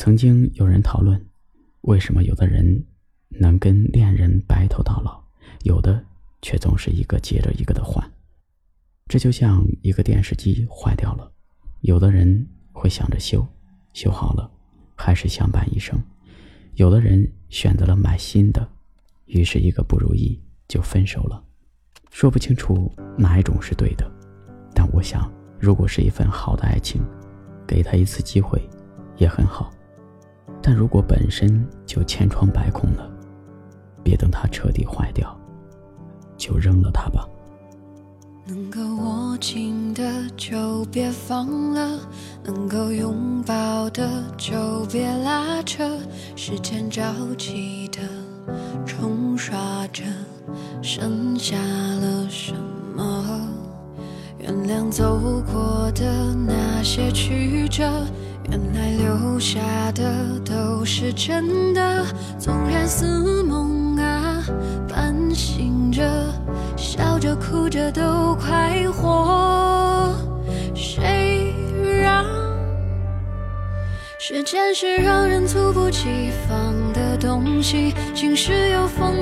曾经有人讨论，为什么有的人能跟恋人白头到老，有的却总是一个接着一个的换。这就像一个电视机坏掉了，有的人会想着修，修好了还是相伴一生；有的人选择了买新的，于是一个不如意就分手了。说不清楚哪一种是对的，但我想，如果是一份好的爱情，给他一次机会也很好。但如果本身就千疮百孔了，别等它彻底坏掉，就扔了它吧。能够握紧的就别放了，能够拥抱的就别拉扯。时间着急的冲刷着，剩下了什么？原谅走过的那些曲折。原来留下的都是真的，纵然似梦啊，半醒着，笑着哭着都快活。谁让时间是让人猝不及防的东西？晴时有风，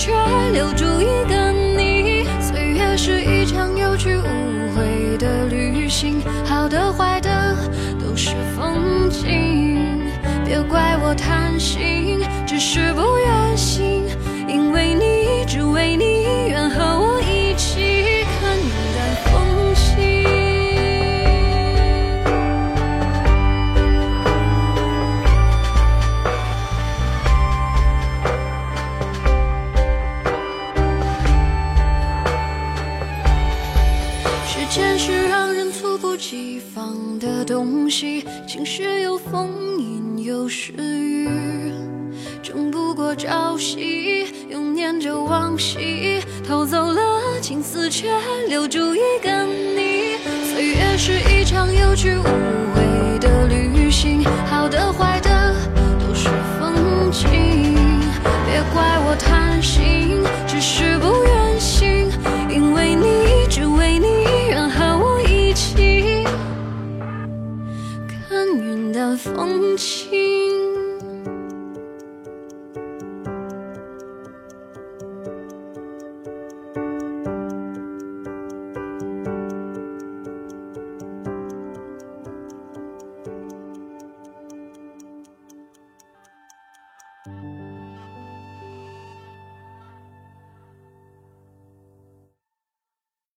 却留住一个你，岁月是一场有去无回的旅行，好的坏的都是风景，别怪我贪心，只是不愿醒，现实让人猝不及防的东西，晴时有风，阴有时雨，争不过朝夕，又念着往昔，偷走了青丝，却留住一个你。岁月是一场有去无回的旅行，好的坏的都是风景，别怪我贪心。情。